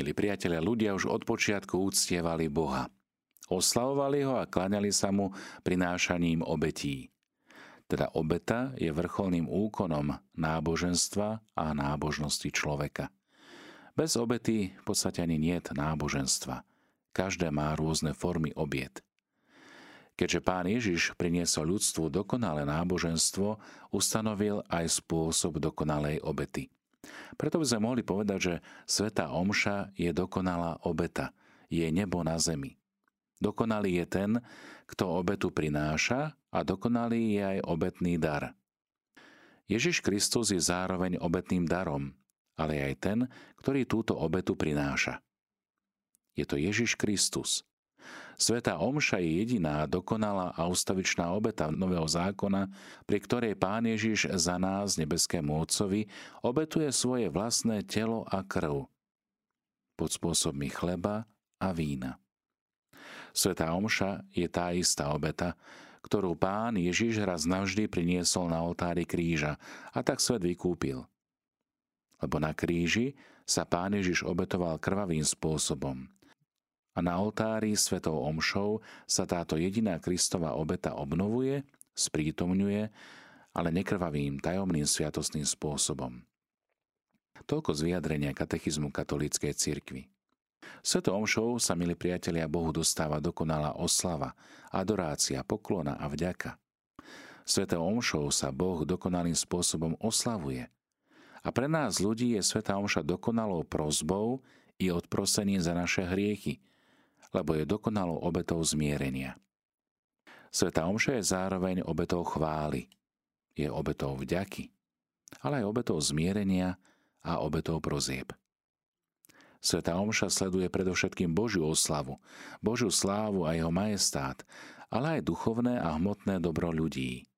Milí priatelia, ľudia už od počiatku úctievali Boha. Oslavovali ho a kláňali sa mu prinášaním obetí. Teda obeta je vrcholným úkonom náboženstva a nábožnosti človeka. Bez obety v podstate ani niet náboženstva. Každé má rôzne formy obiet. Keďže pán Ježiš priniesol ľudstvu dokonalé náboženstvo, ustanovil aj spôsob dokonalej obety. Preto by sme mohli povedať, že Sveta Omša je dokonalá obeta, je nebo na zemi. Dokonalý je ten, kto obetu prináša a dokonalý je aj obetný dar. Ježiš Kristus je zároveň obetným darom, ale aj ten, ktorý túto obetu prináša. Je to Ježiš Kristus. Sveta Omša je jediná dokonalá a ustavičná obeta Nového zákona, pri ktorej Pán Ježiš za nás, nebeskému Otcovi, obetuje svoje vlastné telo a krv pod spôsobmi chleba a vína. Svetá Omša je tá istá obeta, ktorú pán Ježiš raz navždy priniesol na oltári kríža a tak svet vykúpil. Lebo na kríži sa pán Ježiš obetoval krvavým spôsobom. A na oltári svetou omšou sa táto jediná Kristova obeta obnovuje, sprítomňuje, ale nekrvavým, tajomným sviatostným spôsobom. Toľko z vyjadrenia katechizmu katolíckej cirkvi. Svetou omšou sa, milí priatelia, Bohu dostáva dokonalá oslava, adorácia, poklona a vďaka. Svetou omšou sa Boh dokonalým spôsobom oslavuje. A pre nás ľudí je Sveta omša dokonalou prozbou i odprosením za naše hriechy, lebo je dokonalou obetou zmierenia. Sveta omša je zároveň obetou chvály, je obetou vďaky, ale aj obetou zmierenia a obetou prozieb. Sveta Omša sleduje predovšetkým Božiu oslavu, Božiu slávu a jeho majestát, ale aj duchovné a hmotné dobro ľudí.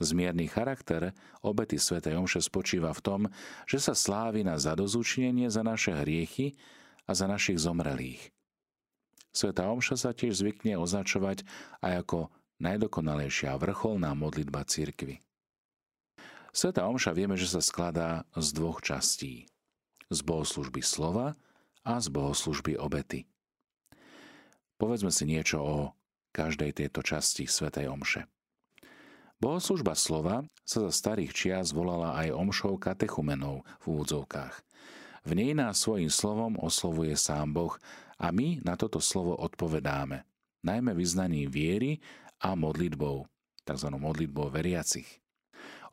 Zmierný charakter obety Svetej Omše spočíva v tom, že sa slávi na zadozúčnenie za naše hriechy a za našich zomrelých. Sveta Omša sa tiež zvykne označovať aj ako najdokonalejšia vrcholná modlitba cirkvy. Sveta Omša vieme, že sa skladá z dvoch častí z bohoslužby slova a z bohoslužby obety. Povedzme si niečo o každej tejto časti Svetej Omše. Bohoslužba slova sa za starých čias volala aj omšou katechumenov v úvodzovkách. V nej nás svojim slovom oslovuje sám Boh a my na toto slovo odpovedáme, najmä vyznaním viery a modlitbou, tzv. modlitbou veriacich.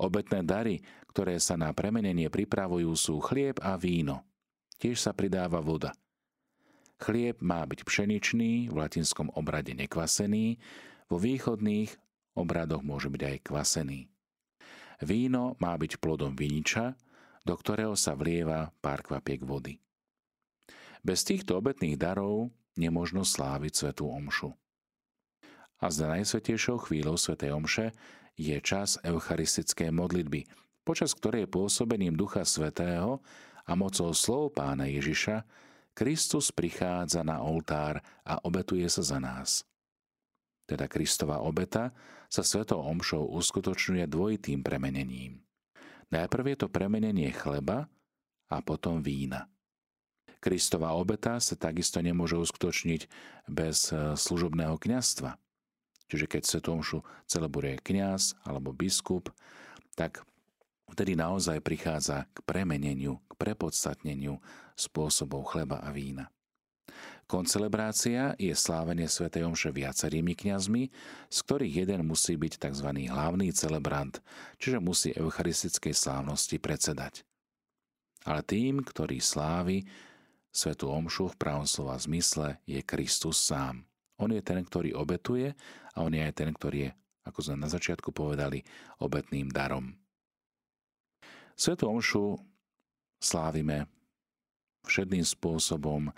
Obetné dary, ktoré sa na premenenie pripravujú, sú chlieb a víno. Tiež sa pridáva voda. Chlieb má byť pšeničný, v latinskom obrade nekvasený, vo východných obradoch môže byť aj kvasený. Víno má byť plodom viniča, do ktorého sa vlieva pár kvapiek vody. Bez týchto obetných darov nemožno sláviť svetú omšu. A za najsvetejšou chvíľou svetej omše je čas eucharistickej modlitby, počas ktorej pôsobením Ducha Svetého a mocou slov pána Ježiša Kristus prichádza na oltár a obetuje sa za nás. Teda Kristova obeta sa svetou omšou uskutočňuje dvojitým premenením. Najprv je to premenenie chleba a potom vína. Kristova obeta sa takisto nemôže uskutočniť bez eh, služobného kňastva. Čiže keď svetomšu celebruje kňaz alebo biskup, tak Vtedy naozaj prichádza k premeneniu, k prepodstatneniu spôsobov chleba a vína. Koncelebrácia je slávenie Sv. Omše viacerými kňazmi, z ktorých jeden musí byť tzv. hlavný celebrant, čiže musí eucharistickej slávnosti predsedať. Ale tým, ktorý slávi Svetu Omšu v pravom slova zmysle, je Kristus sám. On je ten, ktorý obetuje a on je aj ten, ktorý je, ako sme na začiatku povedali, obetným darom. Svetu Omšu slávime všedným spôsobom eh,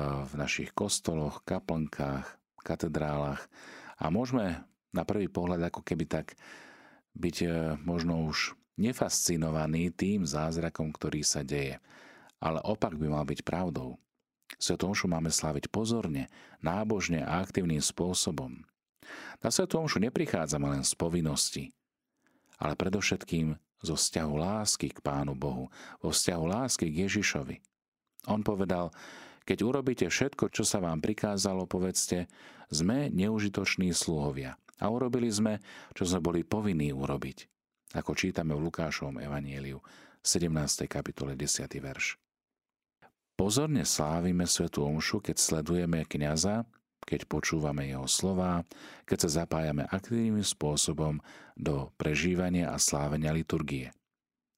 v našich kostoloch, kaplnkách, katedrálach a môžeme na prvý pohľad ako keby tak byť eh, možno už nefascinovaný tým zázrakom, ktorý sa deje. Ale opak by mal byť pravdou. Svetu Omšu máme sláviť pozorne, nábožne a aktívnym spôsobom. Na Svetu Omšu neprichádzame len z povinnosti, ale predovšetkým zo vzťahu lásky k Pánu Bohu, vo vzťahu lásky k Ježišovi. On povedal, keď urobíte všetko, čo sa vám prikázalo, povedzte, sme neužitoční sluhovia. A urobili sme, čo sme boli povinní urobiť. Ako čítame v Lukášovom evanieliu, 17. kapitole 10. verš. Pozorne slávime Svetu Omšu, keď sledujeme kniaza, keď počúvame jeho slova, keď sa zapájame aktívnym spôsobom do prežívania a slávenia liturgie.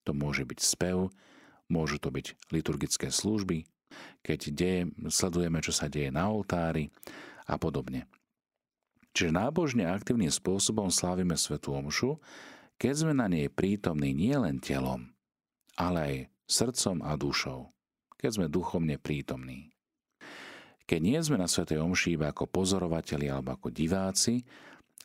To môže byť spev, môžu to byť liturgické služby, keď deje, sledujeme, čo sa deje na oltári a podobne. Čiže nábožne aktívnym spôsobom slávime Svetu Omšu, keď sme na nej prítomní nielen telom, ale aj srdcom a dušou, keď sme duchovne prítomní. Keď nie sme na Svetej Omši iba ako pozorovateľi alebo ako diváci,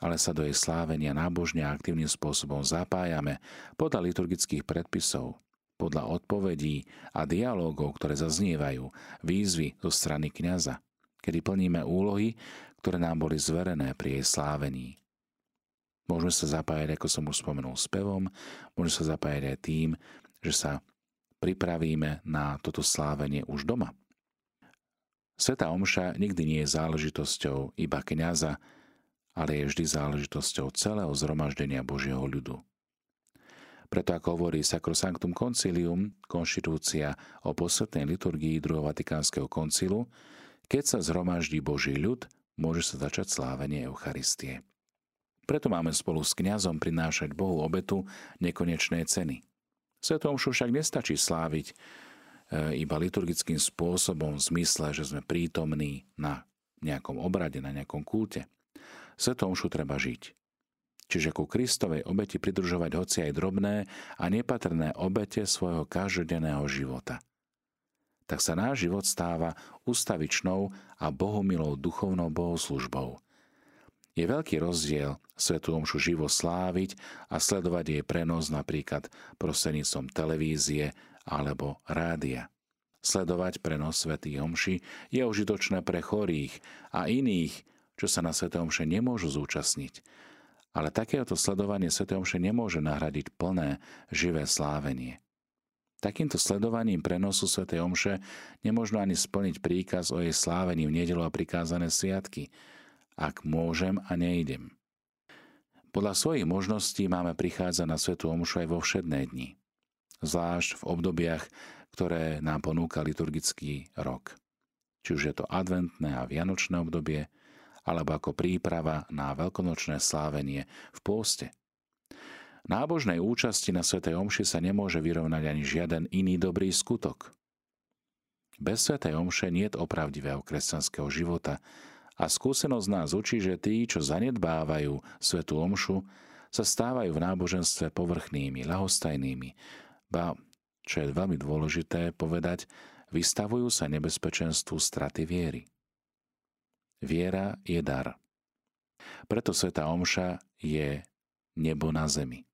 ale sa do jej slávenia nábožne a aktívnym spôsobom zapájame podľa liturgických predpisov, podľa odpovedí a dialógov, ktoré zaznievajú, výzvy zo strany kniaza, kedy plníme úlohy, ktoré nám boli zverené pri jej slávení. Môžeme sa zapájať, ako som už spomenul, spevom, môžeme sa zapájať aj tým, že sa pripravíme na toto slávenie už doma. Sveta Omša nikdy nie je záležitosťou iba kniaza, ale je vždy záležitosťou celého zhromaždenia Božieho ľudu. Preto ako hovorí Sacrosanctum Concilium, konštitúcia o posvetnej liturgii druhého Vatikánskeho koncilu, keď sa zhromaždí Boží ľud, môže sa začať slávenie Eucharistie. Preto máme spolu s kňazom prinášať Bohu obetu nekonečné ceny. Svetom však nestačí sláviť e, iba liturgickým spôsobom v zmysle, že sme prítomní na nejakom obrade, na nejakom kulte. Svetom treba žiť. Čiže ku Kristovej obeti pridružovať hoci aj drobné a nepatrné obete svojho každodenného života. Tak sa náš život stáva ustavičnou a bohumilou duchovnou bohoslužbou. Je veľký rozdiel Svetu Omšu živo sláviť a sledovať jej prenos napríklad prostredníctvom televízie alebo rádia. Sledovať prenos Svetých Omši je užitočné pre chorých a iných, čo sa na Svete Omše nemôžu zúčastniť. Ale takéto sledovanie Sv. Omše nemôže nahradiť plné, živé slávenie. Takýmto sledovaním prenosu Sv. Omše nemôžno ani splniť príkaz o jej slávení v nedelu a prikázané sviatky, ak môžem a nejdem. Podľa svojich možností máme prichádzať na Svetu Omšu aj vo všedné dni, zvlášť v obdobiach, ktoré nám ponúka liturgický rok. Či už je to adventné a vianočné obdobie, alebo ako príprava na veľkonočné slávenie v pôste. Nábožnej účasti na Svetej Omši sa nemôže vyrovnať ani žiaden iný dobrý skutok. Bez Svetej Omše nie je opravdivého kresťanského života a skúsenosť nás učí, že tí, čo zanedbávajú Svetú Omšu, sa stávajú v náboženstve povrchnými, lahostajnými, ba, čo je veľmi dôležité povedať, vystavujú sa nebezpečenstvu straty viery. Viera je dar. Preto Sveta Omša je nebo na zemi.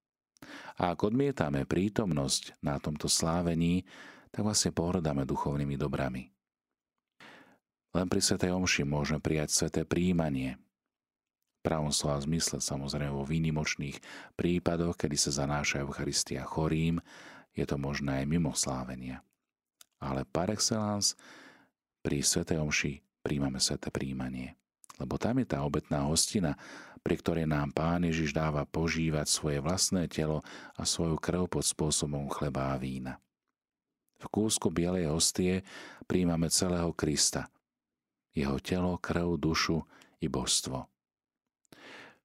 A ak odmietame prítomnosť na tomto slávení, tak vlastne pohľadáme duchovnými dobrami. Len pri Svetej Omši môžeme prijať sveté príjmanie. Pravom slova zmysle, samozrejme vo výnimočných prípadoch, kedy sa zanáša Eucharistia chorým, je to možné aj mimo slávenia. Ale par excellence pri Svetej Omši príjmame sveté príjmanie. Lebo tam je tá obetná hostina, pri ktorej nám Pán Ježiš dáva požívať svoje vlastné telo a svoju krv pod spôsobom chleba a vína. V kúsku bielej hostie príjmame celého Krista, jeho telo, krv, dušu i božstvo.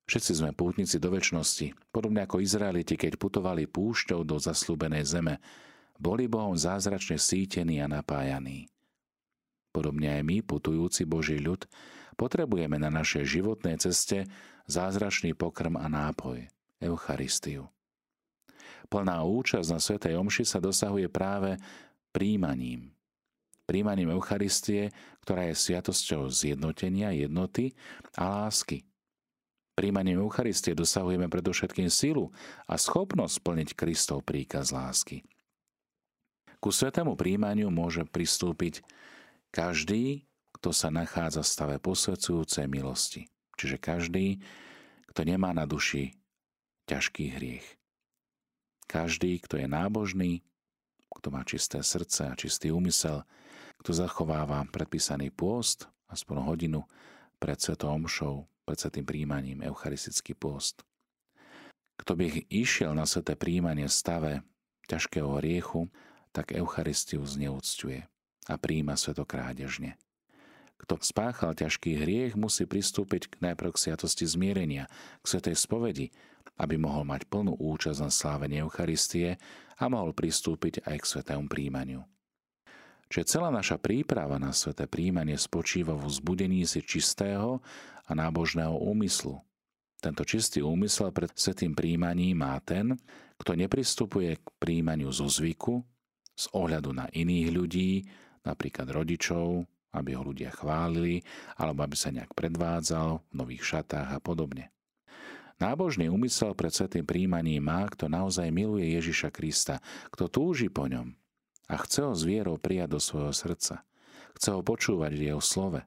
Všetci sme pútnici do väčšnosti, podobne ako Izraeliti, keď putovali púšťou do zaslúbenej zeme, boli Bohom zázračne sítení a napájaní. Podobne aj my, putujúci Boží ľud, potrebujeme na našej životnej ceste zázračný pokrm a nápoj, Eucharistiu. Plná účasť na Svetej Omši sa dosahuje práve príjmaním. Príjmaním Eucharistie, ktorá je sviatosťou zjednotenia, jednoty a lásky. Príjmaním Eucharistie dosahujeme predovšetkým silu a schopnosť splniť Kristov príkaz lásky. Ku svetému príjmaniu môže pristúpiť každý, kto sa nachádza v stave posvedzujúcej milosti. Čiže každý, kto nemá na duši ťažký hriech. Každý, kto je nábožný, kto má čisté srdce a čistý úmysel kto zachováva predpísaný pôst, aspoň hodinu pred svetou omšou, pred svetým príjmaním, eucharistický pôst. Kto by išiel na sveté príjmanie v stave ťažkého hriechu, tak Eucharistiu zneúcťuje a príjma svetokrádežne. Kto spáchal ťažký hriech, musí pristúpiť k najprv k sviatosti zmierenia, k svetej spovedi, aby mohol mať plnú účasť na slávení Eucharistie a mohol pristúpiť aj k svetému príjmaniu. Čiže celá naša príprava na sveté príjmanie spočíva v vzbudení si čistého a nábožného úmyslu. Tento čistý úmysel pred svetým príjmaním má ten, kto nepristupuje k príjmaniu zo zvyku, z ohľadu na iných ľudí, napríklad rodičov, aby ho ľudia chválili, alebo aby sa nejak predvádzal v nových šatách a podobne. Nábožný úmysel pred svetým príjmaním má, kto naozaj miluje Ježiša Krista, kto túži po ňom, a chce ho s vierou prijať do svojho srdca. Chce ho počúvať v jeho slove.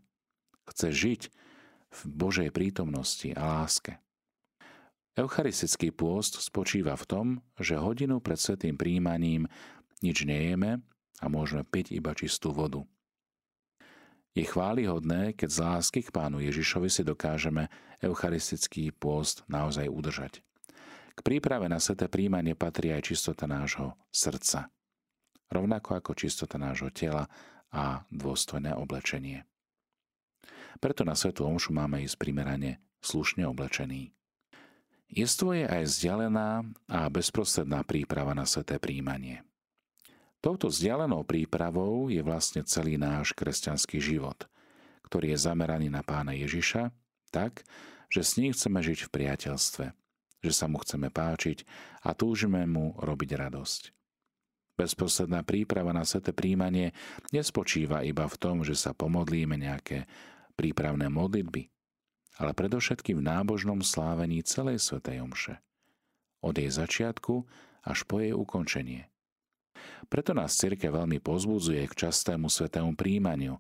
Chce žiť v Božej prítomnosti a láske. Eucharistický pôst spočíva v tom, že hodinu pred svetým príjmaním nič nejeme a môžeme piť iba čistú vodu. Je chválihodné, keď z lásky k pánu Ježišovi si dokážeme eucharistický pôst naozaj udržať. K príprave na sveté príjmanie patrí aj čistota nášho srdca rovnako ako čistota nášho tela a dôstojné oblečenie. Preto na Svetu Omšu máme ísť primerane slušne oblečený. Jestvo je aj vzdialená a bezprostredná príprava na sveté príjmanie. Touto vzdialenou prípravou je vlastne celý náš kresťanský život, ktorý je zameraný na pána Ježiša tak, že s ním chceme žiť v priateľstve, že sa mu chceme páčiť a túžime mu robiť radosť. Bezprostredná príprava na sveté príjmanie nespočíva iba v tom, že sa pomodlíme nejaké prípravné modlitby, ale predovšetkým v nábožnom slávení celej svetej omše. Od jej začiatku až po jej ukončenie. Preto nás cirke veľmi pozbudzuje k častému svetému príjmaniu,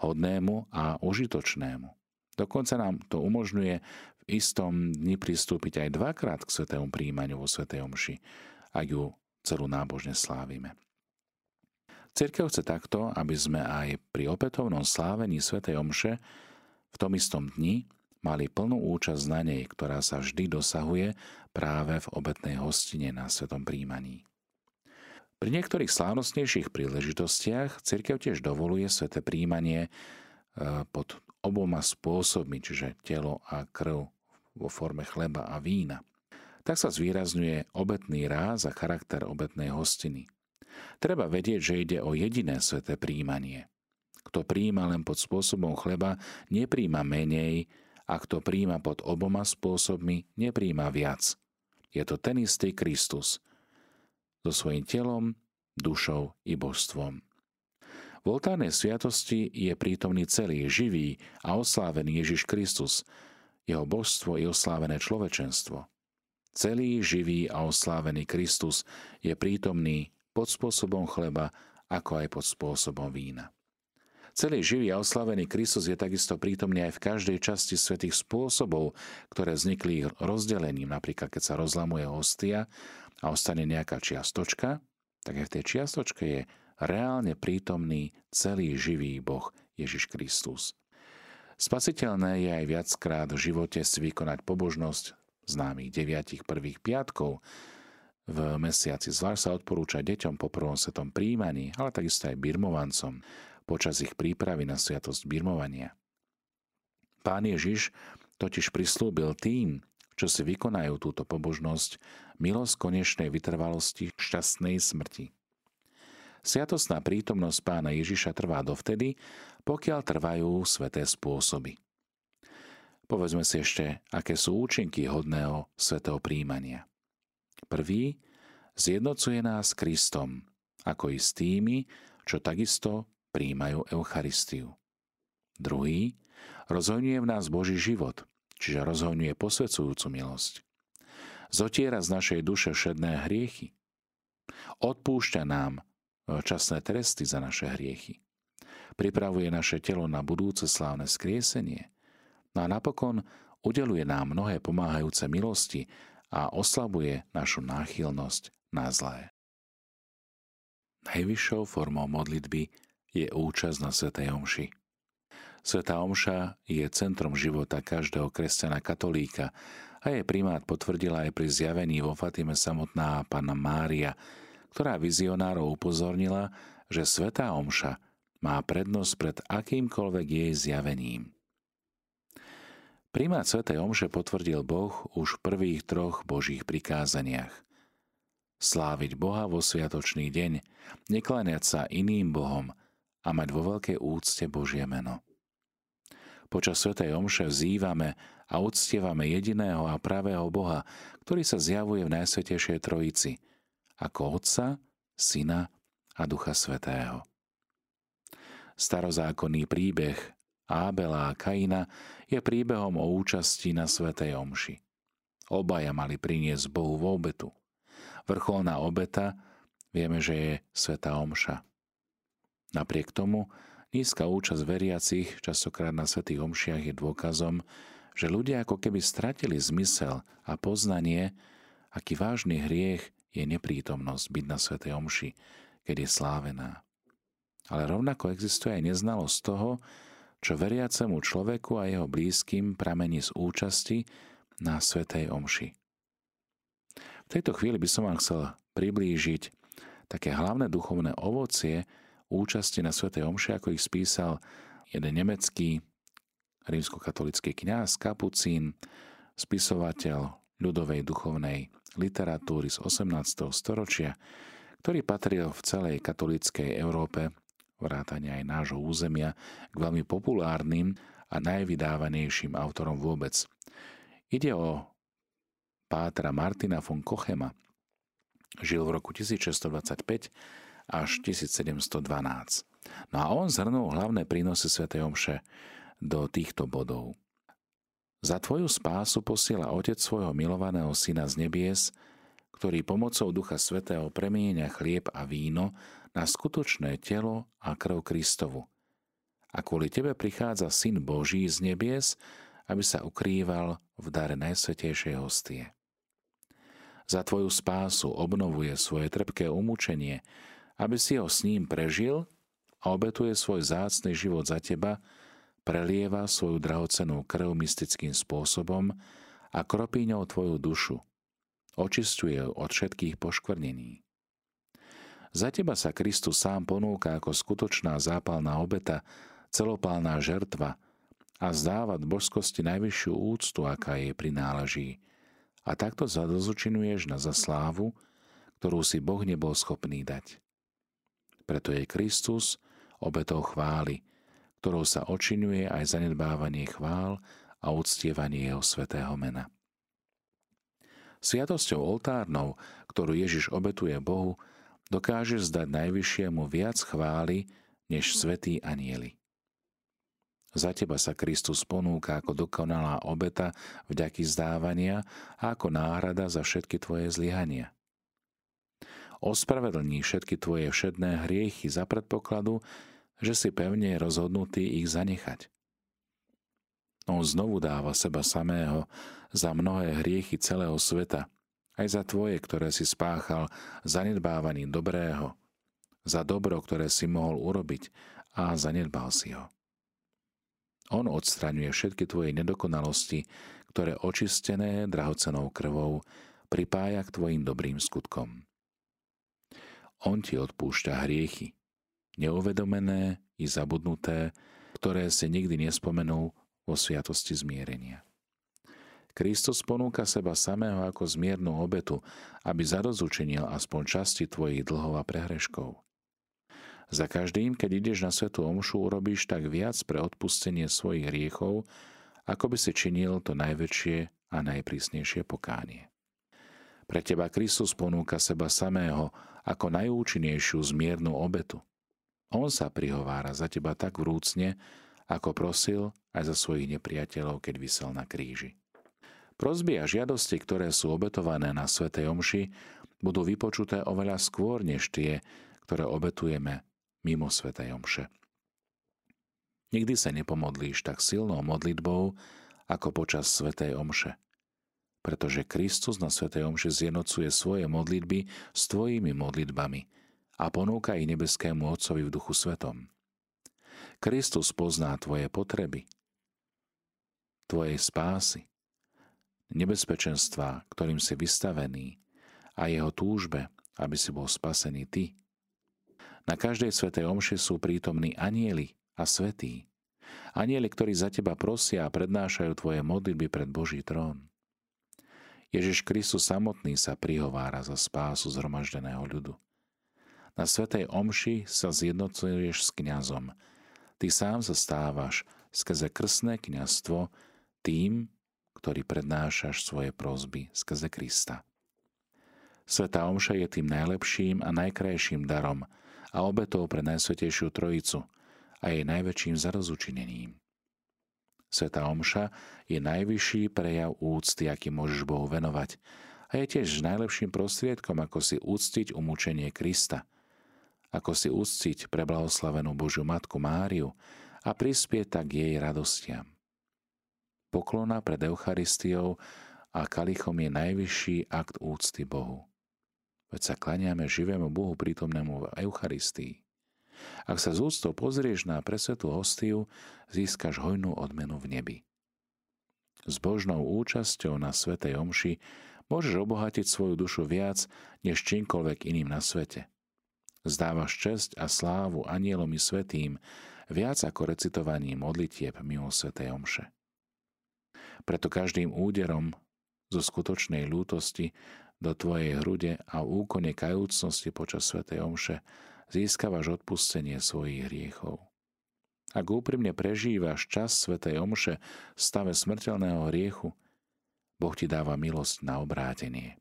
hodnému a užitočnému. Dokonca nám to umožňuje v istom dni pristúpiť aj dvakrát k svetému príjmaniu vo svetej omši, ak ju celú nábožne slávime. Cirkev chce takto, aby sme aj pri opätovnom slávení Sv. Omše v tom istom dni mali plnú účasť na nej, ktorá sa vždy dosahuje práve v obetnej hostine na Svetom príjmaní. Pri niektorých slávnostnejších príležitostiach cirkev tiež dovoluje sveté príjmanie e, pod oboma spôsobmi, čiže telo a krv vo forme chleba a vína tak sa zvýrazňuje obetný ráz a charakter obetnej hostiny. Treba vedieť, že ide o jediné sveté príjmanie. Kto príjma len pod spôsobom chleba, nepríjma menej, a kto príjma pod oboma spôsobmi, nepríjma viac. Je to ten istý Kristus so svojím telom, dušou i božstvom. V oltárnej sviatosti je prítomný celý živý a oslávený Ježiš Kristus, jeho božstvo i oslávené človečenstvo. Celý živý a oslávený Kristus je prítomný pod spôsobom chleba, ako aj pod spôsobom vína. Celý živý a oslávený Kristus je takisto prítomný aj v každej časti svetých spôsobov, ktoré vznikli rozdelením, napríklad keď sa rozlamuje hostia a ostane nejaká čiastočka, tak aj v tej čiastočke je reálne prítomný celý živý Boh Ježiš Kristus. Spasiteľné je aj viackrát v živote si vykonať pobožnosť známych deviatich prvých piatkov v mesiaci. Zvlášť sa odporúča deťom po prvom svetom príjmaní, ale takisto aj birmovancom počas ich prípravy na sviatosť birmovania. Pán Ježiš totiž prislúbil tým, čo si vykonajú túto pobožnosť, milosť konečnej vytrvalosti šťastnej smrti. Sviatostná prítomnosť pána Ježiša trvá dovtedy, pokiaľ trvajú sveté spôsoby. Povedzme si ešte, aké sú účinky hodného svetého príjmania. Prvý, zjednocuje nás Kristom, ako i s tými, čo takisto príjmajú Eucharistiu. Druhý, rozhojňuje v nás Boží život, čiže rozhojňuje posvedzujúcu milosť. Zotiera z našej duše všedné hriechy. Odpúšťa nám časné tresty za naše hriechy. Pripravuje naše telo na budúce slávne skriesenie – No a napokon udeluje nám mnohé pomáhajúce milosti a oslabuje našu náchylnosť na zlé. Najvyššou formou modlitby je účasť na Svetej Omši. Svetá Omša je centrom života každého kresťana katolíka a jej primát potvrdila aj pri zjavení vo Fatime samotná panna Mária, ktorá vizionárov upozornila, že Svetá Omša má prednosť pred akýmkoľvek jej zjavením. Primát Svetej Omše potvrdil Boh už v prvých troch Božích prikázaniach. Sláviť Boha vo sviatočný deň, nekláňať sa iným Bohom a mať vo veľkej úcte Božie meno. Počas Svetej Omše vzývame a uctievame jediného a pravého Boha, ktorý sa zjavuje v Najsvetejšej Trojici, ako Otca, Syna a Ducha Svetého. Starozákonný príbeh Ábela a Kaina je príbehom o účasti na Svetej Omši. Obaja mali priniesť Bohu v obetu. Vrcholná obeta vieme, že je Sveta Omša. Napriek tomu Nízka účasť veriacich častokrát na svetých omšiach je dôkazom, že ľudia ako keby stratili zmysel a poznanie, aký vážny hriech je neprítomnosť byť na svetej omši, keď je slávená. Ale rovnako existuje aj neznalosť toho, čo veriacemu človeku a jeho blízkym pramení z účasti na svetej omši. V tejto chvíli by som vám chcel priblížiť také hlavné duchovné ovocie, účasti na Svetej Omši, ako ich spísal jeden nemecký rímskokatolický kňaz, kapucín, spisovateľ ľudovej duchovnej literatúry z 18. storočia, ktorý patril v celej katolíckej Európe, vrátane aj nášho územia, k veľmi populárnym a najvydávanejším autorom vôbec. Ide o pátra Martina von Kochema. Žil v roku 1625 až 1712. No a on zhrnul hlavné prínosy Sv. Omše do týchto bodov. Za tvoju spásu posiela Otec svojho milovaného Syna z nebies, ktorý pomocou Ducha Svetého premienia chlieb a víno na skutočné telo a krv Kristovu. A kvôli tebe prichádza Syn Boží z nebies, aby sa ukrýval v dare Najsvetejšej hostie. Za tvoju spásu obnovuje svoje trpké umúčenie, aby si ho s ním prežil a obetuje svoj zácný život za teba, prelieva svoju drahocenú krv mystickým spôsobom a kropí ňou tvoju dušu. Očistuje ju od všetkých poškvrnení. Za teba sa Kristus sám ponúka ako skutočná zápalná obeta, celopálna žertva a zdáva božskosti najvyššiu úctu, aká jej prináleží. A takto zadozučinuješ na zaslávu, ktorú si Boh nebol schopný dať. Preto je Kristus obetou chvály, ktorou sa očinuje aj zanedbávanie chvál a uctievanie jeho svetého mena. Sviatosťou oltárnou, ktorú Ježiš obetuje Bohu, dokáže zdať najvyššiemu viac chvály než svetí anieli. Za teba sa Kristus ponúka ako dokonalá obeta vďaky zdávania a ako náhrada za všetky tvoje zlyhania ospravedlní všetky tvoje všedné hriechy za predpokladu, že si pevne rozhodnutý ich zanechať. On znovu dáva seba samého za mnohé hriechy celého sveta, aj za tvoje, ktoré si spáchal zanedbávaním dobrého, za dobro, ktoré si mohol urobiť a zanedbal si ho. On odstraňuje všetky tvoje nedokonalosti, ktoré očistené drahocenou krvou pripája k tvojim dobrým skutkom. On ti odpúšťa hriechy, neuvedomené i zabudnuté, ktoré si nikdy nespomenul vo sviatosti zmierenia. Kristus ponúka seba samého ako zmiernu obetu, aby zadozučinil aspoň časti tvojich dlhov a prehreškov. Za každým, keď ideš na svetu omšu, urobíš tak viac pre odpustenie svojich hriechov, ako by si činil to najväčšie a najprísnejšie pokánie. Pre teba Kristus ponúka seba samého ako najúčinnejšiu zmiernu obetu. On sa prihovára za teba tak vrúcne, ako prosil aj za svojich nepriateľov, keď vysel na kríži. Prozby a žiadosti, ktoré sú obetované na Svetej Omši, budú vypočuté oveľa skôr než tie, ktoré obetujeme mimo Svetej Omše. Nikdy sa nepomodlíš tak silnou modlitbou, ako počas Svetej Omše pretože Kristus na Svetej Omši zjednocuje svoje modlitby s tvojimi modlitbami a ponúka ich nebeskému Otcovi v Duchu Svetom. Kristus pozná tvoje potreby, tvojej spásy, nebezpečenstva, ktorým si vystavený a jeho túžbe, aby si bol spasený ty. Na každej svetej omši sú prítomní anieli a svetí. Anieli, ktorí za teba prosia a prednášajú tvoje modlitby pred Boží trón. Ježiš Kristus samotný sa prihovára za spásu zhromaždeného ľudu. Na svetej omši sa zjednocuješ s kňazom. Ty sám sa stávaš skrze krstné kňazstvo tým, ktorý prednášaš svoje prozby skrze Krista. Sveta Omša je tým najlepším a najkrajším darom a obetou pre Najsvetejšiu Trojicu a jej najväčším zarozučinením. Sveta Omša je najvyšší prejav úcty, aký môžeš Bohu venovať a je tiež najlepším prostriedkom, ako si úctiť umúčenie Krista, ako si úctiť preblahoslavenú Božiu Matku Máriu a prispieť tak jej radostiam. Poklona pred Eucharistiou a kalichom je najvyšší akt úcty Bohu. Veď sa klaniame živému Bohu prítomnému v Eucharistii. Ak sa z úctou pozrieš na presvetú hostiu, získaš hojnú odmenu v nebi. S Božnou účasťou na Svetej Omši môžeš obohatiť svoju dušu viac než čímkoľvek iným na svete. Zdávaš česť a slávu anielom i svetým viac ako recitovaním modlitieb mimo Svetej Omše. Preto každým úderom zo skutočnej lútosti do tvojej hrude a v úkone kajúcnosti počas svätej Omše získavaš odpustenie svojich hriechov. Ak úprimne prežívaš čas svätej Omše v stave smrteľného hriechu, Boh ti dáva milosť na obrátenie.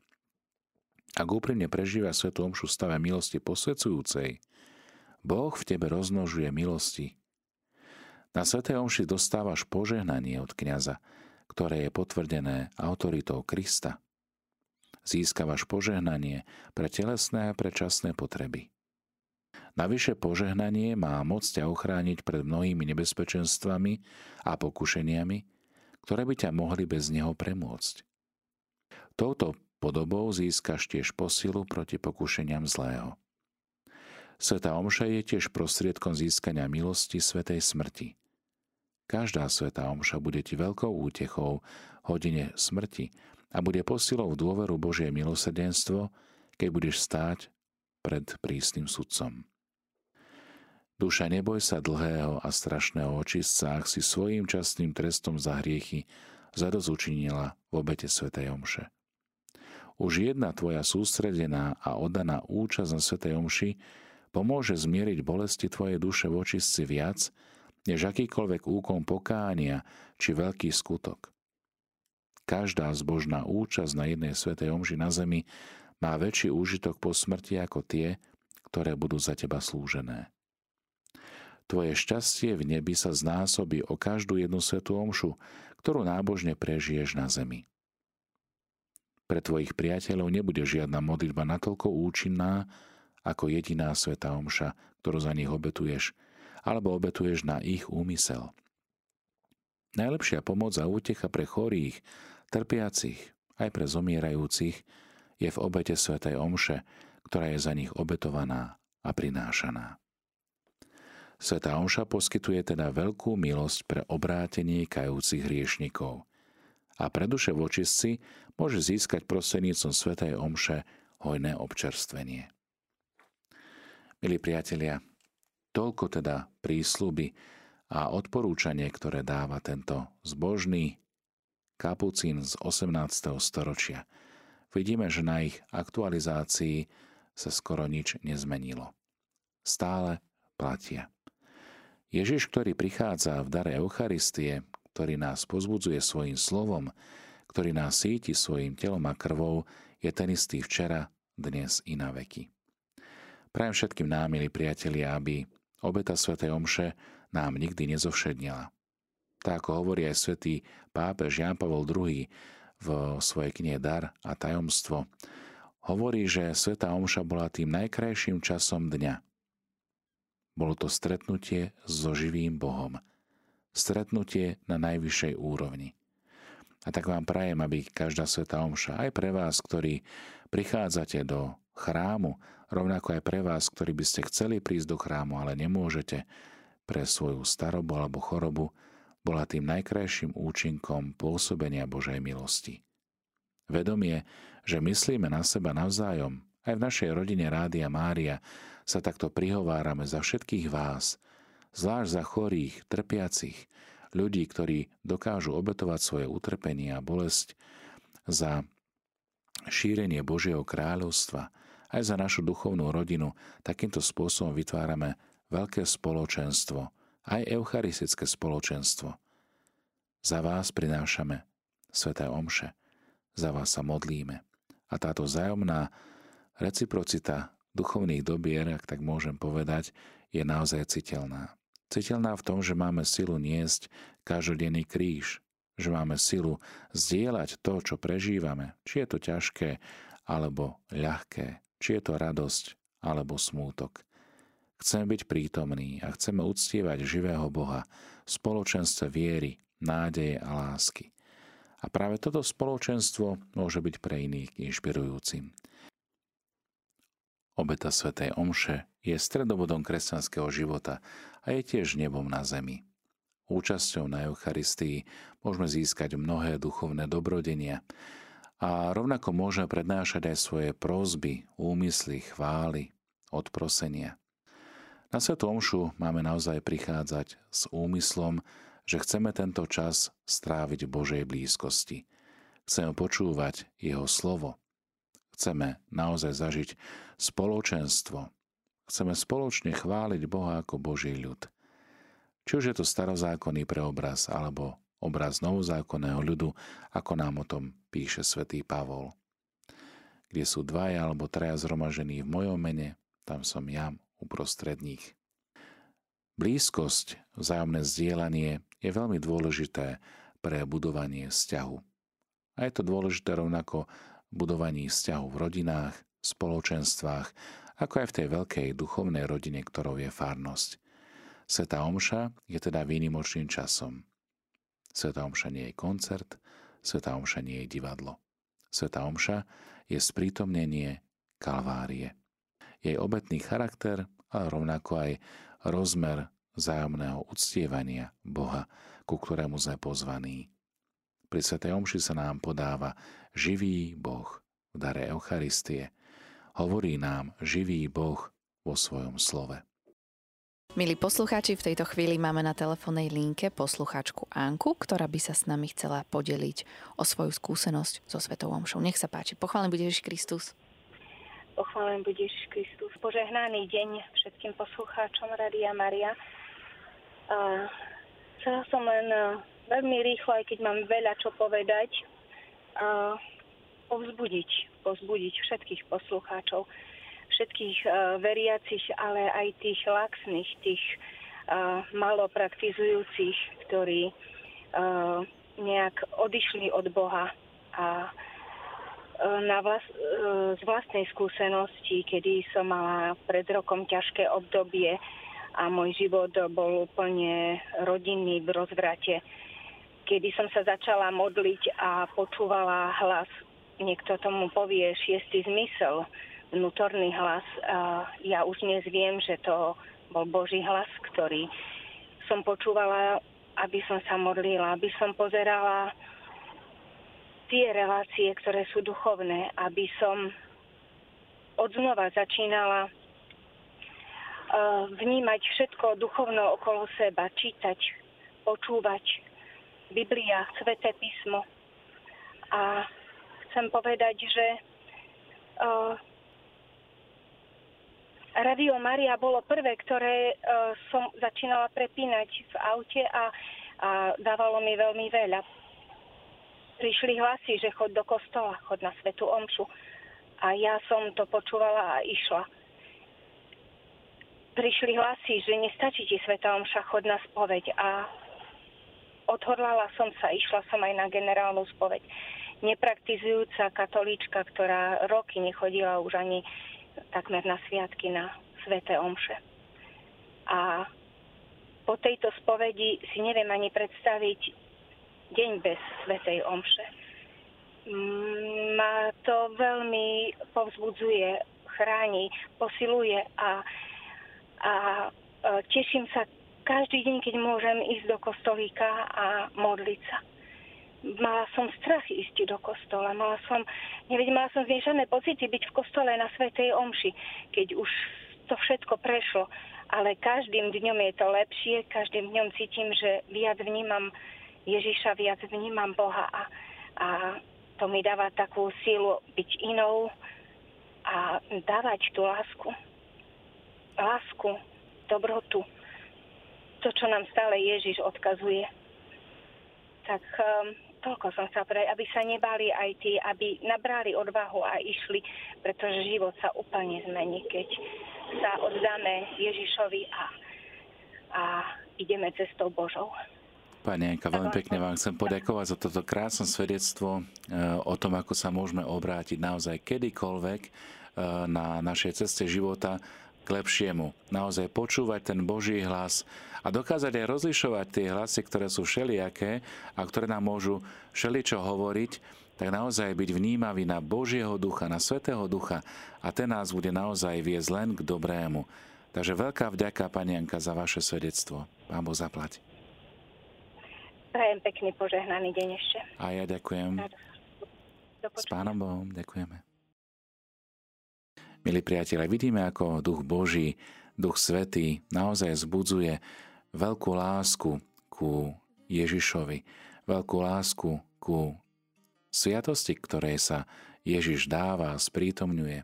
Ak úprimne prežívaš svetú Omšu v stave milosti posvedzujúcej, Boh v tebe roznožuje milosti. Na svätej Omši dostávaš požehnanie od kniaza, ktoré je potvrdené autoritou Krista. Získavaš požehnanie pre telesné a pre časné potreby. Navyše požehnanie má moc ťa ochrániť pred mnohými nebezpečenstvami a pokušeniami, ktoré by ťa mohli bez neho premôcť. Touto podobou získaš tiež posilu proti pokušeniam zlého. Sveta Omša je tiež prostriedkom získania milosti Svetej smrti – Každá svetá omša bude ti veľkou útechou hodine smrti a bude posilou dôveru Božie milosrdenstvo, keď budeš stáť pred prísnym sudcom. Duša, neboj sa dlhého a strašného očistca, ak si svojím častným trestom za hriechy zadozučinila v obete Svetej Omše. Už jedna tvoja sústredená a oddaná účasť na Svetej Omši pomôže zmieriť bolesti tvojej duše v očistci viac, než akýkoľvek úkon pokánia či veľký skutok. Každá zbožná účasť na jednej svetej omži na zemi má väčší úžitok po smrti ako tie, ktoré budú za teba slúžené. Tvoje šťastie v nebi sa znásobí o každú jednu svetú omšu, ktorú nábožne prežiješ na zemi. Pre tvojich priateľov nebude žiadna modlitba natoľko účinná, ako jediná sveta omša, ktorú za nich obetuješ – alebo obetuješ na ich úmysel. Najlepšia pomoc a útecha pre chorých, trpiacich, aj pre zomierajúcich je v obete svätej Omše, ktorá je za nich obetovaná a prinášaná. Sveta Omša poskytuje teda veľkú milosť pre obrátenie kajúcich hriešnikov a pre duše vočistci môže získať prostrednícom Svetej Omše hojné občerstvenie. Milí priatelia, Toľko teda prísľuby a odporúčanie, ktoré dáva tento zbožný kapucín z 18. storočia. Vidíme, že na ich aktualizácii sa skoro nič nezmenilo. Stále platia. Ježiš, ktorý prichádza v dare Eucharistie, ktorý nás pozbudzuje svojim slovom, ktorý nás síti svojim telom a krvou, je ten istý včera, dnes i na veky. Prajem všetkým nám, milí priatelia, aby Obeta svätej Omše nám nikdy nezovšednila. Tak ako hovorí aj svätý pápež Jan Pavel II v svojej knihe Dar a tajomstvo, hovorí, že svätá Omša bola tým najkrajším časom dňa. Bolo to stretnutie so živým Bohom. Stretnutie na najvyššej úrovni. A tak vám prajem, aby každá svätá Omša, aj pre vás, ktorí prichádzate do chrámu, rovnako aj pre vás, ktorí by ste chceli prísť do chrámu, ale nemôžete, pre svoju starobu alebo chorobu bola tým najkrajším účinkom pôsobenia Božej milosti. Vedomie, že myslíme na seba navzájom, aj v našej rodine Rádia Mária sa takto prihovárame za všetkých vás, zvlášť za chorých, trpiacich, ľudí, ktorí dokážu obetovať svoje utrpenie a bolesť za šírenie Božieho kráľovstva, aj za našu duchovnú rodinu, takýmto spôsobom vytvárame veľké spoločenstvo, aj eucharistické spoločenstvo. Za vás prinášame sveté omše, za vás sa modlíme. A táto vzájomná reciprocita duchovných dobier, ak tak môžem povedať, je naozaj citeľná. Citeľná v tom, že máme silu niesť každodenný kríž, že máme silu zdieľať to, čo prežívame, či je to ťažké alebo ľahké, či je to radosť alebo smútok. Chceme byť prítomní a chceme uctievať živého Boha spoločenstve viery, nádeje a lásky. A práve toto spoločenstvo môže byť pre iných inšpirujúcim. Obeta svätej Omše je stredobodom kresťanského života a je tiež nebom na zemi. Účasťou na Eucharistii môžeme získať mnohé duchovné dobrodenia a rovnako môžeme prednášať aj svoje prózby, úmysly, chvály, odprosenia. Na Svetu Omšu máme naozaj prichádzať s úmyslom, že chceme tento čas stráviť v Božej blízkosti. Chceme počúvať Jeho slovo. Chceme naozaj zažiť spoločenstvo. Chceme spoločne chváliť Boha ako Boží ľud. Či už je to starozákonný preobraz alebo obraz novozákonného ľudu, ako nám o tom píše svätý Pavol. Kde sú dvaja alebo traja zhromažení v mojom mene, tam som ja uprostred nich. Blízkosť, vzájomné zdieľanie je veľmi dôležité pre budovanie vzťahu. A je to dôležité rovnako v budovaní vzťahu v rodinách, spoločenstvách, ako aj v tej veľkej duchovnej rodine, ktorou je farnosť. Sveta Omša je teda výnimočným časom. Sveta Omša nie je koncert, Sveta Omša nie je divadlo. Sveta Omša je sprítomnenie Kalvárie jej obetný charakter, ale rovnako aj rozmer vzájomného uctievania Boha, ku ktorému sme pozvaní. Pri Sv. Omši sa nám podáva živý Boh v dare Eucharistie. Hovorí nám živý Boh vo svojom slove. Milí poslucháči, v tejto chvíli máme na telefónnej linke poslucháčku Anku, ktorá by sa s nami chcela podeliť o svoju skúsenosť so Svetou Omšou. Nech sa páči. Pochválený bude Ježiš Kristus. Pochválen bude Ježiš Kristus. Požehnaný deň všetkým poslucháčom Radia Maria. A chcela som len e, veľmi rýchlo, aj keď mám veľa čo povedať, a povzbudiť, povzbudiť všetkých poslucháčov, všetkých uh, veriacich, ale aj tých laxných, tých uh, malo praktizujúcich, ktorí uh, nejak odišli od Boha a na vlast, e, z vlastnej skúsenosti, kedy som mala pred rokom ťažké obdobie a môj život bol úplne rodinný v rozvrate, kedy som sa začala modliť a počúvala hlas, niekto tomu povie šiestý zmysel, vnútorný hlas. A ja už dnes viem, že to bol Boží hlas, ktorý som počúvala, aby som sa modlila, aby som pozerala tie relácie, ktoré sú duchovné, aby som odznova začínala uh, vnímať všetko duchovno okolo seba, čítať, počúvať Biblia, Sveté písmo. A chcem povedať, že uh, Radio Maria bolo prvé, ktoré uh, som začínala prepínať v aute a, a dávalo mi veľmi veľa prišli hlasy, že chod do kostola, chod na svetu omšu. A ja som to počúvala a išla. Prišli hlasy, že nestačí ti sveta omša, chod na spoveď. A odhodlala som sa, išla som aj na generálnu spoveď. Nepraktizujúca katolíčka, ktorá roky nechodila už ani takmer na sviatky na sveté omše. A po tejto spovedi si neviem ani predstaviť, deň bez Svetej Omše. Ma to veľmi povzbudzuje, chráni, posiluje a, a teším sa každý deň, keď môžem ísť do kostolíka a modliť sa. Mala som strach ísť do kostola, mala som, neviem, mala som zmiešané pocity byť v kostole na Svetej Omši, keď už to všetko prešlo. Ale každým dňom je to lepšie, každým dňom cítim, že viac vnímam Ježiša, viac vnímam Boha a, a to mi dáva takú sílu byť inou a dávať tú lásku. Lásku, dobrotu. To, čo nám stále Ježiš odkazuje. Tak um, toľko som sa pre, aby sa nebali aj tí, aby nabrali odvahu a išli, pretože život sa úplne zmení, keď sa oddáme Ježišovi a, a ideme cestou Božou. Pani Janka, veľmi pekne vám chcem poďakovať za toto krásne svedectvo eh, o tom, ako sa môžeme obrátiť naozaj kedykoľvek eh, na našej ceste života k lepšiemu. Naozaj počúvať ten Boží hlas a dokázať aj rozlišovať tie hlasy, ktoré sú všelijaké a ktoré nám môžu všeličo hovoriť, tak naozaj byť vnímavý na Božieho ducha, na Svetého ducha a ten nás bude naozaj viesť len k dobrému. Takže veľká vďaka, Pani Janka, za vaše svedectvo. Pán Boh zaplať. Prajem pekný požehnaný deň ešte. A ja ďakujem. S Pánom Bohom ďakujeme. Milí priatelia, vidíme, ako Duch Boží, Duch Svetý naozaj zbudzuje veľkú lásku ku Ježišovi, veľkú lásku ku sviatosti, ktorej sa Ježiš dáva, sprítomňuje.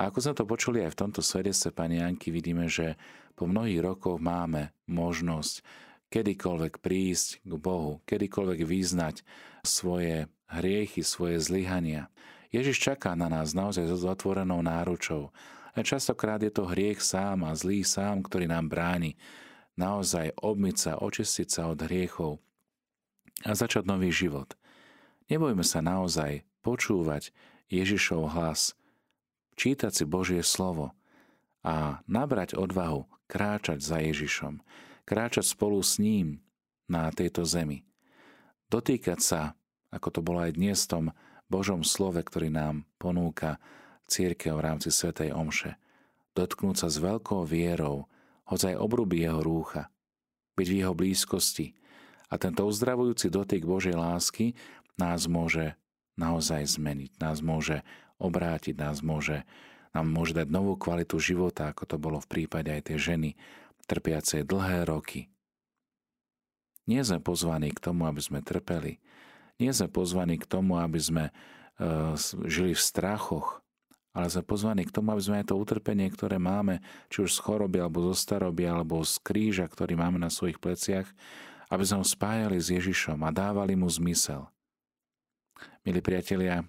A ako sme to počuli aj v tomto svedectve Pani Janky, vidíme, že po mnohých rokoch máme možnosť kedykoľvek prísť k Bohu, kedykoľvek vyznať svoje hriechy, svoje zlyhania. Ježiš čaká na nás naozaj so zatvorenou náručou. A častokrát je to hriech sám a zlý sám, ktorý nám bráni naozaj obmyť sa, očistiť sa od hriechov a začať nový život. Nebojme sa naozaj počúvať Ježišov hlas, čítať si Božie slovo a nabrať odvahu kráčať za Ježišom kráčať spolu s ním na tejto zemi. Dotýkať sa, ako to bolo aj dnes v tom Božom slove, ktorý nám ponúka církev v rámci Svetej Omše. Dotknúť sa s veľkou vierou, hoď aj obruby jeho rúcha, byť v jeho blízkosti. A tento uzdravujúci dotyk Božej lásky nás môže naozaj zmeniť, nás môže obrátiť, nás môže, nám môže dať novú kvalitu života, ako to bolo v prípade aj tej ženy, trpiacej dlhé roky. Nie sme pozvaní k tomu, aby sme trpeli. Nie sme pozvaní k tomu, aby sme uh, žili v strachoch, ale sme pozvaní k tomu, aby sme aj to utrpenie, ktoré máme, či už z choroby, alebo zo staroby, alebo z kríža, ktorý máme na svojich pleciach, aby sme ho spájali s Ježišom a dávali mu zmysel. Milí priatelia,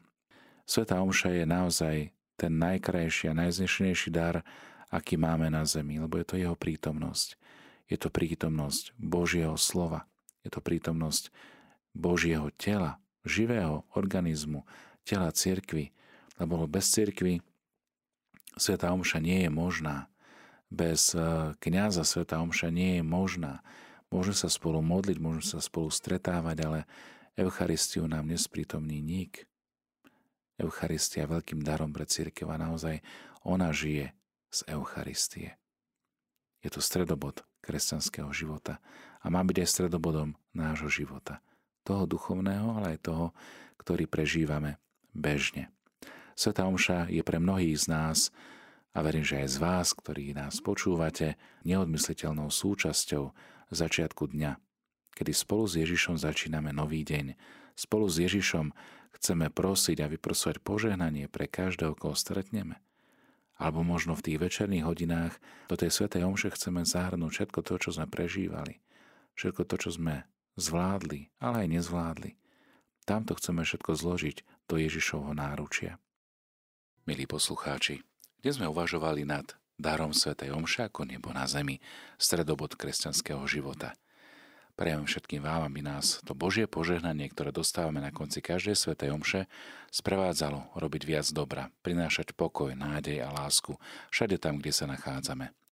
Sveta Omša je naozaj ten najkrajší a najznešenejší dar, aký máme na zemi, lebo je to jeho prítomnosť. Je to prítomnosť Božieho slova. Je to prítomnosť Božieho tela, živého organizmu, tela cirkvy. Lebo bez cirkvy Sveta Omša nie je možná. Bez eh, kniaza Sveta Omša nie je možná. Môže sa spolu modliť, môžeme sa spolu stretávať, ale Eucharistiu nám nesprítomní nik. Eucharistia veľkým darom pre církev a naozaj ona žije z Eucharistie. Je to stredobod kresťanského života a má byť aj stredobodom nášho života. Toho duchovného, ale aj toho, ktorý prežívame bežne. Sveta Omša je pre mnohých z nás a verím, že aj z vás, ktorí nás počúvate, neodmysliteľnou súčasťou začiatku dňa, kedy spolu s Ježišom začíname nový deň. Spolu s Ježišom chceme prosiť a vyprosovať požehnanie pre každého, koho stretneme alebo možno v tých večerných hodinách do tej svetej omše chceme zahrnúť všetko to, čo sme prežívali, všetko to, čo sme zvládli, ale aj nezvládli. Tamto chceme všetko zložiť do Ježišovho náručia. Milí poslucháči, kde sme uvažovali nad darom Svetej Omše ako nebo na zemi, stredobod kresťanského života – Prajem všetkým vám, aby nás to Božie požehnanie, ktoré dostávame na konci každej svetej omše, sprevádzalo robiť viac dobra, prinášať pokoj, nádej a lásku všade tam, kde sa nachádzame.